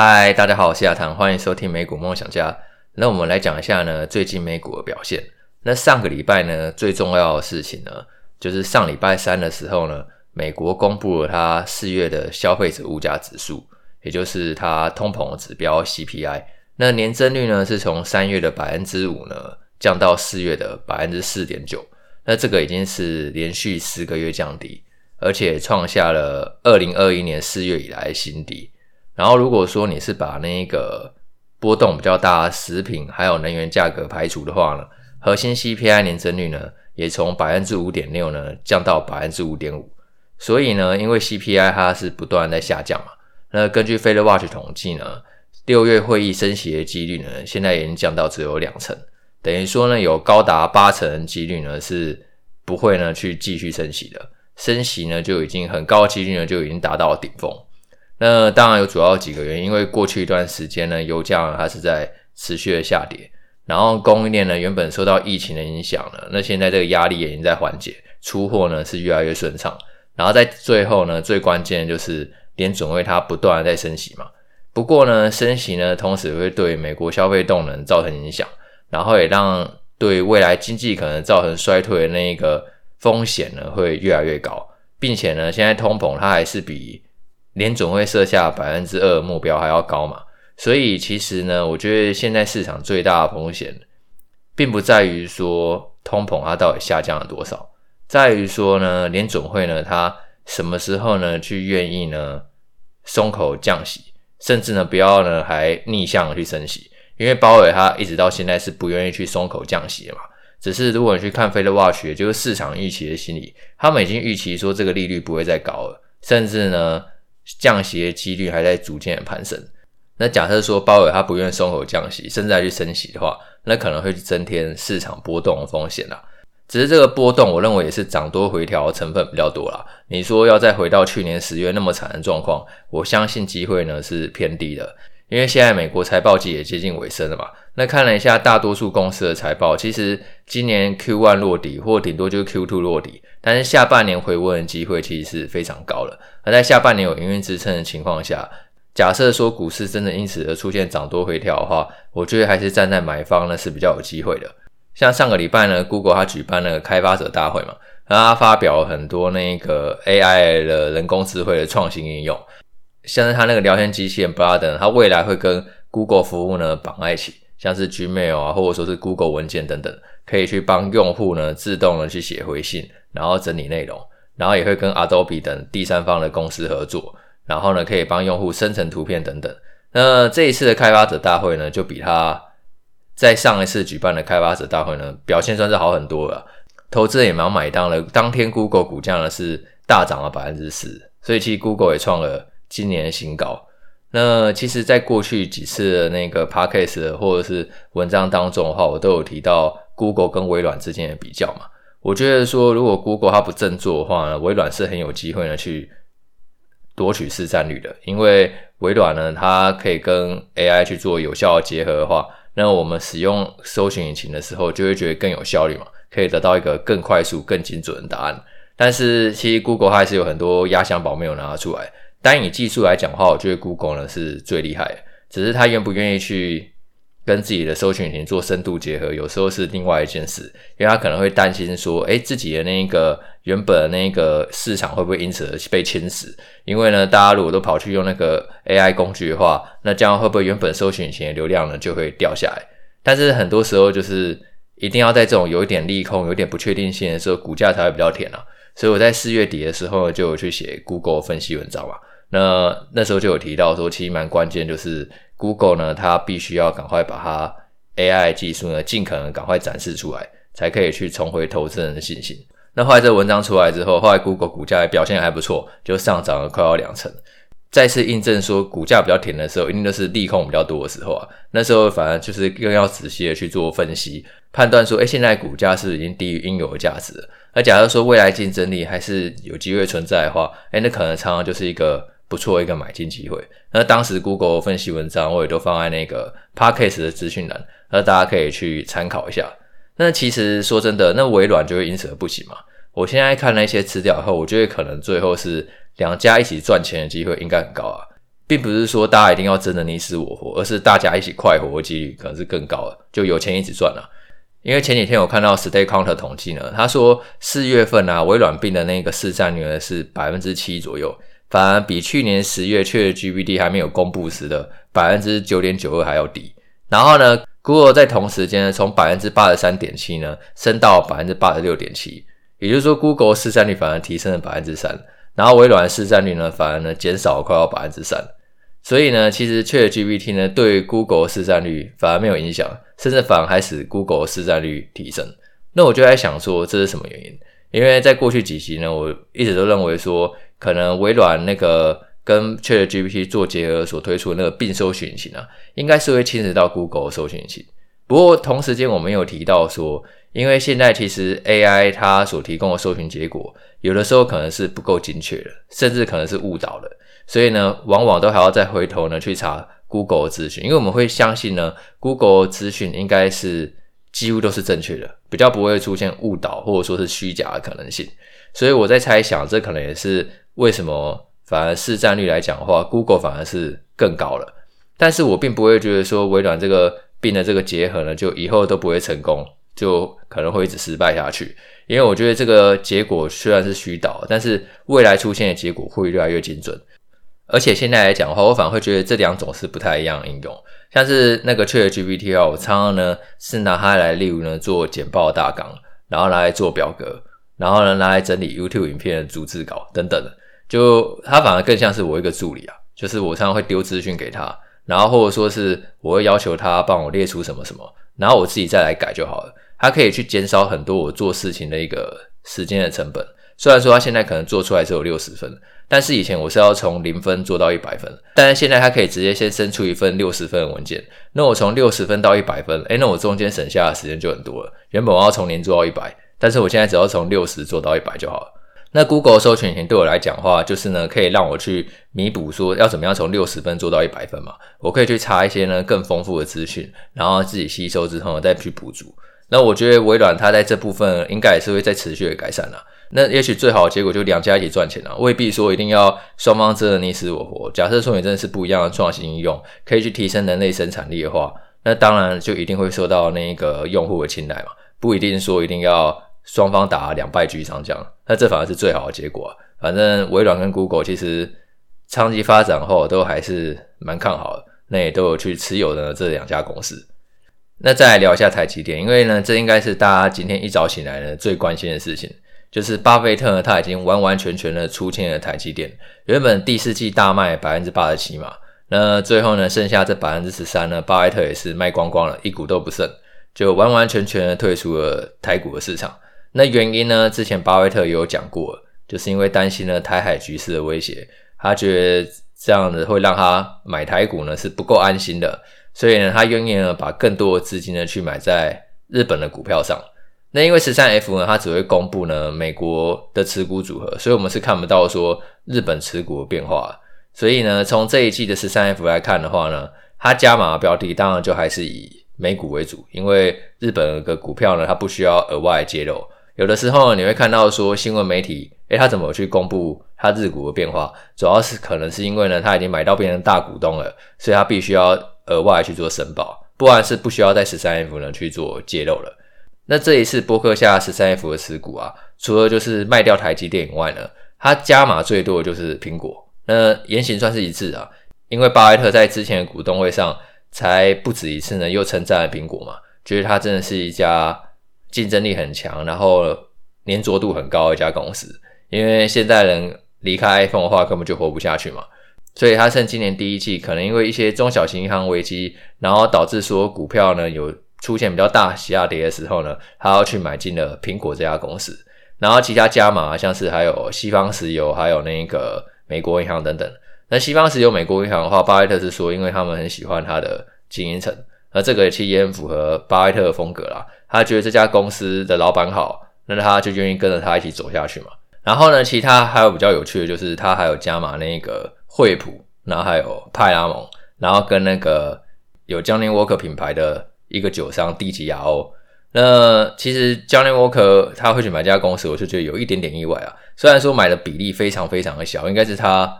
嗨，大家好，我是亚堂，欢迎收听美股梦想家。那我们来讲一下呢，最近美股的表现。那上个礼拜呢，最重要的事情呢，就是上礼拜三的时候呢，美国公布了它四月的消费者物价指数，也就是它通膨指标 CPI。那年增率呢，是从三月的百分之五呢，降到四月的百分之四点九。那这个已经是连续十个月降低，而且创下了二零二一年四月以来的新低。然后，如果说你是把那个波动比较大的食品还有能源价格排除的话呢，核心 CPI 年增率呢也从百分之五点六呢降到百分之五点五。所以呢，因为 CPI 它是不断在下降嘛，那根据 FedWatch 统计呢，六月会议升息的几率呢现在已经降到只有两成，等于说呢有高达八成几率呢是不会呢去继续升息的，升息呢就已经很高几率呢就已经达到顶峰。那当然有主要几个原因，因为过去一段时间呢，油价呢它是在持续的下跌，然后供应链呢原本受到疫情的影响呢，那现在这个压力也已经在缓解，出货呢是越来越顺畅，然后在最后呢，最关键的就是联准会它不断的在升息嘛，不过呢升息呢同时会对美国消费动能造成影响，然后也让对未来经济可能造成衰退的那个风险呢会越来越高，并且呢现在通膨它还是比联总会设下百分之二目标还要高嘛，所以其实呢，我觉得现在市场最大的风险，并不在于说通膨它到底下降了多少，在于说呢，联总会呢它什么时候呢去愿意呢松口降息，甚至呢不要呢还逆向去升息，因为鲍尔他一直到现在是不愿意去松口降息的嘛，只是如果你去看 FedWatch，也就是市场预期的心理，他们已经预期说这个利率不会再高了，甚至呢。降息的几率还在逐渐的攀升。那假设说鲍尔他不愿松口降息，甚至再去升息的话，那可能会增添市场波动的风险啦。只是这个波动，我认为也是涨多回调成分比较多啦。你说要再回到去年十月那么惨的状况，我相信机会呢是偏低的。因为现在美国财报季也接近尾声了嘛，那看了一下大多数公司的财报，其实今年 Q1 落底，或顶多就是 Q2 落底，但是下半年回温的机会其实是非常高的。而在下半年有营运支撑的情况下，假设说股市真的因此而出现涨多回调的话，我觉得还是站在买方呢是比较有机会的。像上个礼拜呢，Google 它举办了开发者大会嘛，它发表了很多那个 AI 的人工智慧的创新应用。像是它那个聊天机器人 Bard，它未来会跟 Google 服务呢绑在一起，像是 Gmail 啊，或者说是 Google 文件等等，可以去帮用户呢自动的去写回信，然后整理内容，然后也会跟 Adobe 等第三方的公司合作，然后呢可以帮用户生成图片等等。那这一次的开发者大会呢，就比他在上一次举办的开发者大会呢表现算是好很多了，投资人也蛮买单了。当天 Google 股价呢是大涨了百分之十，所以其实 Google 也创了。今年的新高。那其实，在过去几次的那个 podcast 或者是文章当中的话，我都有提到 Google 跟微软之间的比较嘛。我觉得说，如果 Google 它不振作的话呢，微软是很有机会呢去夺取市占率的。因为微软呢，它可以跟 AI 去做有效的结合的话，那我们使用搜寻引擎的时候，就会觉得更有效率嘛，可以得到一个更快速、更精准的答案。但是，其实 Google 它还是有很多压箱宝没有拿出来。单以技术来讲的话，我觉得 Google 呢是最厉害的，只是他愿不愿意去跟自己的搜寻引擎做深度结合，有时候是另外一件事，因为他可能会担心说，诶，自己的那个原本的那个市场会不会因此而被侵蚀？因为呢，大家如果都跑去用那个 AI 工具的话，那这样会不会原本搜寻引擎的流量呢就会掉下来？但是很多时候就是一定要在这种有一点利空、有点不确定性的时候，股价才会比较甜啊。所以我在四月底的时候就有去写 Google 分析文章嘛。那那时候就有提到说，其实蛮关键，就是 Google 呢，它必须要赶快把它 AI 技术呢，尽可能赶快展示出来，才可以去重回投资人的信心。那后来这文章出来之后，后来 Google 股价表现还不错，就上涨了快要两成。再次印证说，股价比较甜的时候，一定都是利空比较多的时候啊。那时候反而就是更要仔细的去做分析，判断说，诶，现在股价是是已经低于应有的价值了？那假如说未来竞争力还是有机会存在的话，诶，那可能常常就是一个不错一个买进机会。那当时 Google 分析文章我也都放在那个 Podcast 的资讯栏，那大家可以去参考一下。那其实说真的，那微软就会因此而不行嘛？我现在看了一些资料后，我觉得可能最后是两家一起赚钱的机会应该很高啊。并不是说大家一定要争得你死我活，而是大家一起快活的几率可能是更高的，就有钱一起赚了。因为前几天我看到 StatCounter 统计呢，他说四月份啊，微软并的那个市占率呢是百分之七左右，反而比去年十月确实 G P T 还没有公布时的百分之九点九二还要低。然后呢，Google 在同时间呢，从百分之八十三点七呢升到百分之八十六点七，也就是说，Google 市占率反而提升了百分之三，然后微软的市占率呢反而呢减少了快要百分之三。所以呢，其实 ChatGPT 呢对 Google 市占率反而没有影响。甚至反而还使 Google 市占率提升，那我就在想说，这是什么原因？因为在过去几期呢，我一直都认为说，可能微软那个跟 ChatGPT 做结合所推出的那个并搜寻引擎啊，应该是会侵蚀到 Google 搜寻引擎。不过同时间我们有提到说，因为现在其实 AI 它所提供的搜寻结果，有的时候可能是不够精确的，甚至可能是误导的，所以呢，往往都还要再回头呢去查。Google 资讯，因为我们会相信呢，Google 资讯应该是几乎都是正确的，比较不会出现误导或者说是虚假的可能性。所以我在猜想，这可能也是为什么反而市占率来讲的话，Google 反而是更高了。但是我并不会觉得说微软这个并的这个结合呢，就以后都不会成功，就可能会一直失败下去。因为我觉得这个结果虽然是虚导，但是未来出现的结果会越来越精准。而且现在来讲的话，我反而会觉得这两种是不太一样的应用。像是那个 ChatGPT 啊，我常常呢是拿它来，例如呢做简报大纲，然后拿来做表格，然后呢拿来整理 YouTube 影片的逐字稿等等的。就它反而更像是我一个助理啊，就是我常常会丢资讯给他，然后或者说是我会要求他帮我列出什么什么，然后我自己再来改就好了。他可以去减少很多我做事情的一个时间的成本。虽然说他现在可能做出来只有六十分。但是以前我是要从零分做到一百分，但是现在他可以直接先生出一份六十分的文件。那我从六十分到一百分，诶，那我中间省下的时间就很多了。原本我要从零做到一百，但是我现在只要从六十做到一百就好了。那 Google 搜寻引擎对我来讲的话，就是呢可以让我去弥补说要怎么样从六十分做到一百分嘛。我可以去查一些呢更丰富的资讯，然后自己吸收之后呢再去补足。那我觉得微软它在这部分应该也是会再持续的改善啦。那也许最好的结果就两家一起赚钱啊，未必说一定要双方真的你死我活。假设说你真的是不一样的创新应用，可以去提升人类生产力的话，那当然就一定会受到那个用户的青睐嘛。不一定说一定要双方打两败俱伤这样，那这反而是最好的结果啊。反正微软跟 Google 其实长期发展后都还是蛮看好的，那也都有去持有的这两家公司。那再来聊一下台积电，因为呢，这应该是大家今天一早醒来呢最关心的事情。就是巴菲特呢，他已经完完全全的出清了台积电。原本第四季大卖百分之八十七嘛，那最后呢，剩下这百分之十三呢，巴菲特也是卖光光了，一股都不剩，就完完全全的退出了台股的市场。那原因呢，之前巴菲特也有讲过，就是因为担心呢台海局势的威胁，他觉得这样子会让他买台股呢是不够安心的，所以呢，他愿意呢把更多的资金呢去买在日本的股票上。那因为十三 F 呢，它只会公布呢美国的持股组合，所以我们是看不到说日本持股的变化。所以呢，从这一季的十三 F 来看的话呢，它加码的标的当然就还是以美股为主，因为日本的股票呢，它不需要额外揭露。有的时候你会看到说新闻媒体，诶，他怎么去公布他日股的变化？主要是可能是因为呢，他已经买到变成大股东了，所以他必须要额外去做申报，不然是不需要在十三 F 呢去做揭露了。那这一次波克下十三 F 的持股啊，除了就是卖掉台积电以外呢，他加码最多的就是苹果。那言行算是一致啊，因为巴菲特在之前的股东会上才不止一次呢，又称赞了苹果嘛，觉得它真的是一家竞争力很强，然后粘着度很高的一家公司。因为现在人离开 iPhone 的话，根本就活不下去嘛，所以他趁今年第一季可能因为一些中小型银行危机，然后导致说股票呢有。出现比较大下跌的时候呢，他要去买进了苹果这家公司，然后其他加码像是还有西方石油，还有那个美国银行等等。那西方石油、美国银行的话，巴菲特是说，因为他们很喜欢他的经营层，而这个其实也很符合巴菲特的风格啦。他觉得这家公司的老板好，那他就愿意跟着他一起走下去嘛。然后呢，其他还有比较有趣的就是，他还有加码那个惠普，然后还有派拉蒙，然后跟那个有 Johnnie Walker 品牌的。一个酒商低级亚欧，那其实 Johnnie Walker 他会去买这家公司，我就觉得有一点点意外啊。虽然说买的比例非常非常的小，应该是他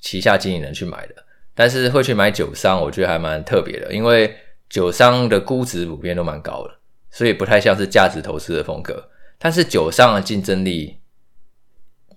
旗下经理人去买的，但是会去买酒商，我觉得还蛮特别的，因为酒商的估值普遍都蛮高的，所以不太像是价值投资的风格。但是酒商的竞争力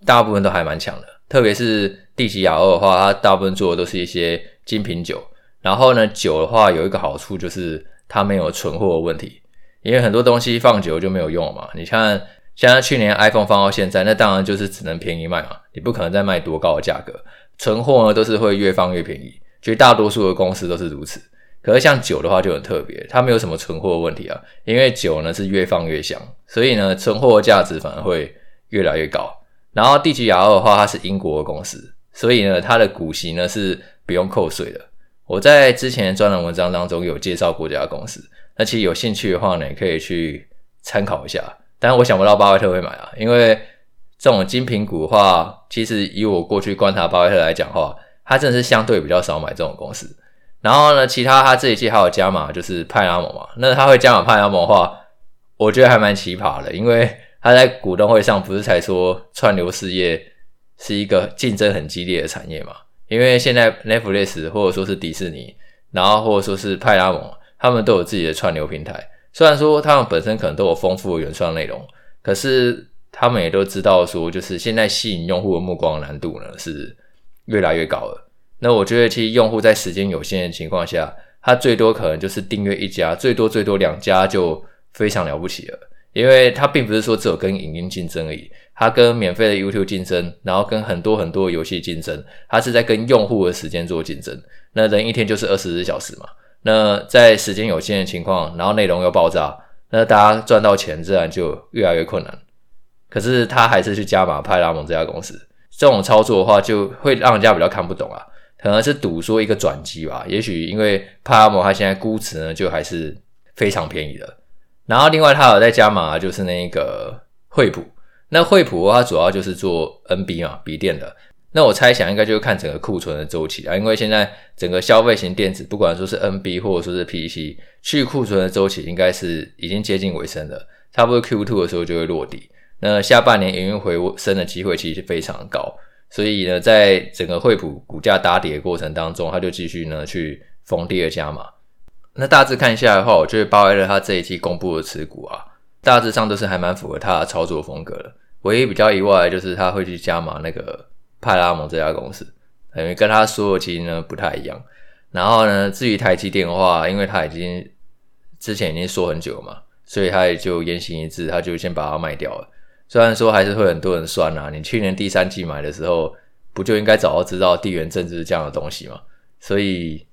大部分都还蛮强的，特别是帝吉亚欧的话，它大部分做的都是一些精品酒。然后呢，酒的话有一个好处就是它没有存货的问题，因为很多东西放久就没有用了嘛。你看，像去年 iPhone 放到现在，那当然就是只能便宜卖嘛，你不可能再卖多高的价格。存货呢都是会越放越便宜，绝大多数的公司都是如此。可是像酒的话就很特别，它没有什么存货问题啊，因为酒呢是越放越香，所以呢存货价值反而会越来越高。然后帝吉亚欧的话，它是英国的公司，所以呢它的股息呢是不用扣税的。我在之前专栏文章当中有介绍过这家公司，那其实有兴趣的话呢，也可以去参考一下。但我想不到巴菲特会买啊，因为这种精品股的话，其实以我过去观察巴菲特来讲的话，他真的是相对比较少买这种公司。然后呢，其他他这一季还有加码，就是派拉蒙嘛。那他会加码派拉蒙的话，我觉得还蛮奇葩的，因为他在股东会上不是才说串流事业是一个竞争很激烈的产业嘛？因为现在 Netflix 或者说是迪士尼，然后或者说是派拉蒙，他们都有自己的串流平台。虽然说他们本身可能都有丰富的原创内容，可是他们也都知道说，就是现在吸引用户的目光难度呢是越来越高了。那我觉得，其实用户在时间有限的情况下，他最多可能就是订阅一家，最多最多两家就非常了不起了。因为他并不是说只有跟影音竞争而已，他跟免费的 YouTube 竞争，然后跟很多很多游戏竞争，他是在跟用户的时间做竞争。那人一天就是二十四小时嘛，那在时间有限的情况，然后内容又爆炸，那大家赚到钱自然就越来越困难。可是他还是去加码派拉蒙这家公司，这种操作的话，就会让人家比较看不懂啊。可能是赌说一个转机吧，也许因为帕拉蒙它现在估值呢就还是非常便宜的。然后另外它有在加码，就是那个惠普。那惠普它主要就是做 NB 嘛，笔电的。那我猜想应该就是看整个库存的周期啊，因为现在整个消费型电子，不管说是 NB 或者说是 PC，去库存的周期应该是已经接近尾声了，差不多 Q2 的时候就会落地。那下半年营运回升的机会其实非常高。所以呢，在整个惠普股价打底的过程当中，他就继续呢去逢低的加码。那大致看下来的话，我觉得鲍威尔他这一期公布的持股啊，大致上都是还蛮符合他的操作风格的。唯一比较意外的就是他会去加码那个派拉蒙这家公司，因为跟他说的其实呢不太一样。然后呢，至于台积电的话，因为他已经之前已经说很久嘛，所以他也就言行一致，他就先把它卖掉了。虽然说还是会很多人酸啊，你去年第三季买的时候，不就应该早就知道地缘政治这样的东西吗？所以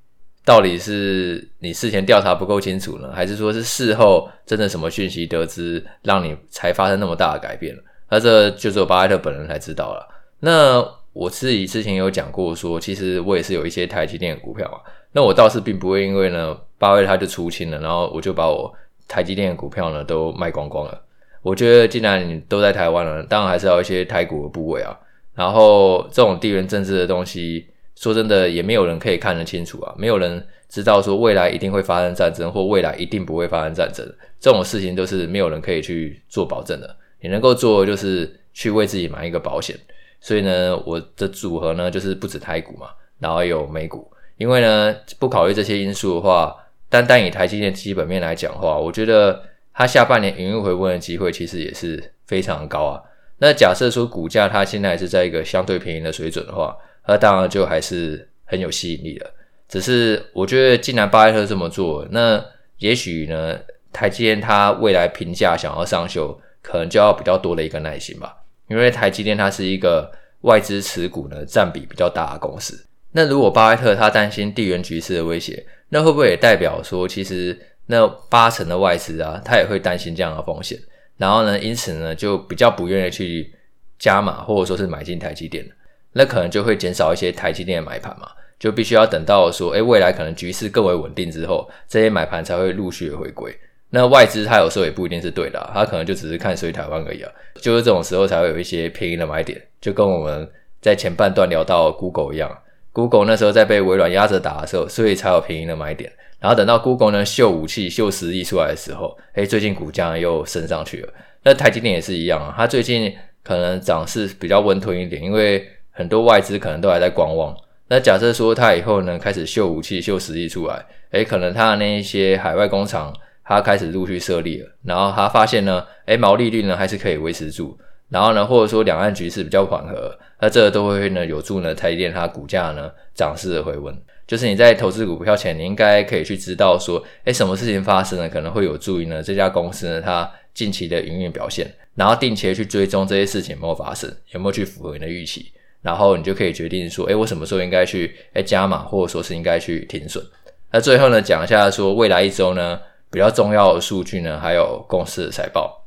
到底是你事前调查不够清楚呢，还是说是事后真的什么讯息得知，让你才发生那么大的改变？那这就只有巴菲特本人才知道了。那我自己之前有讲过说，其实我也是有一些台积电的股票嘛。那我倒是并不会因为呢，巴菲特他就出清了，然后我就把我台积电的股票呢都卖光光了。我觉得既然你都在台湾了，当然还是要一些台股的部位啊。然后这种地缘政治的东西，说真的也没有人可以看得清楚啊，没有人知道说未来一定会发生战争，或未来一定不会发生战争。这种事情都是没有人可以去做保证的。你能够做的就是去为自己买一个保险。所以呢，我的组合呢就是不止台股嘛，然后有美股。因为呢，不考虑这些因素的话，单单以台积电基本面来讲的话，我觉得。它下半年营运回温的机会其实也是非常高啊。那假设说股价它现在是在一个相对便宜的水准的话，那当然就还是很有吸引力的。只是我觉得，既然巴菲特这么做，那也许呢，台积电它未来评价想要上修，可能就要比较多的一个耐心吧。因为台积电它是一个外资持股呢占比比较大的公司。那如果巴菲特他担心地缘局势的威胁，那会不会也代表说其实？那八成的外资啊，他也会担心这样的风险，然后呢，因此呢，就比较不愿意去加码或者说是买进台积电，那可能就会减少一些台积电的买盘嘛，就必须要等到说，诶，未来可能局势更为稳定之后，这些买盘才会陆续的回归。那外资他有时候也不一定是对的啊，他可能就只是看衰台湾而已啊，就是这种时候才会有一些便宜的买点，就跟我们在前半段聊到 Google 一样，Google 那时候在被微软压着打的时候，所以才有便宜的买点。然后等到 Google 呢秀武器、秀实力出来的时候，诶，最近股价又升上去了。那台积电也是一样啊，它最近可能涨势比较温吞一点，因为很多外资可能都还在观望。那假设说它以后呢开始秀武器、秀实力出来，诶，可能它的那一些海外工厂，它开始陆续设立了，然后它发现呢，诶，毛利率呢还是可以维持住，然后呢，或者说两岸局势比较缓和，那这个都会呢有助呢台积电它股价呢涨势的回温。就是你在投资股票前，你应该可以去知道说，诶，什么事情发生了，可能会有助于呢这家公司呢它近期的营运表现，然后定期的去追踪这些事情有没有发生，有没有去符合你的预期。然后你就可以决定说，诶，我什么时候应该去诶加码，或者说是应该去停损。那最后呢，讲一下说未来一周呢比较重要的数据呢，还有公司的财报。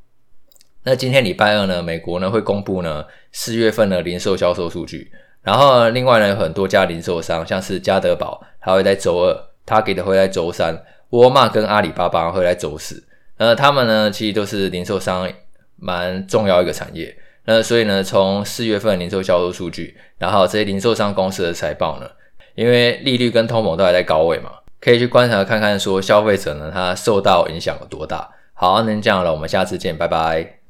那今天礼拜二呢，美国呢会公布呢四月份的零售销售数据。然后另外呢，有很多家零售商，像是家得宝，它会在周二；Target 会在周三；沃尔玛跟阿里巴巴会在周四。那他们呢，其实都是零售商蛮重要一个产业。那所以呢，从四月份零售销售数据，然后这些零售商公司的财报呢，因为利率跟通膨都还在高位嘛，可以去观察看看说消费者呢，他受到影响有多大。好，那这样了，我们下次见，拜拜。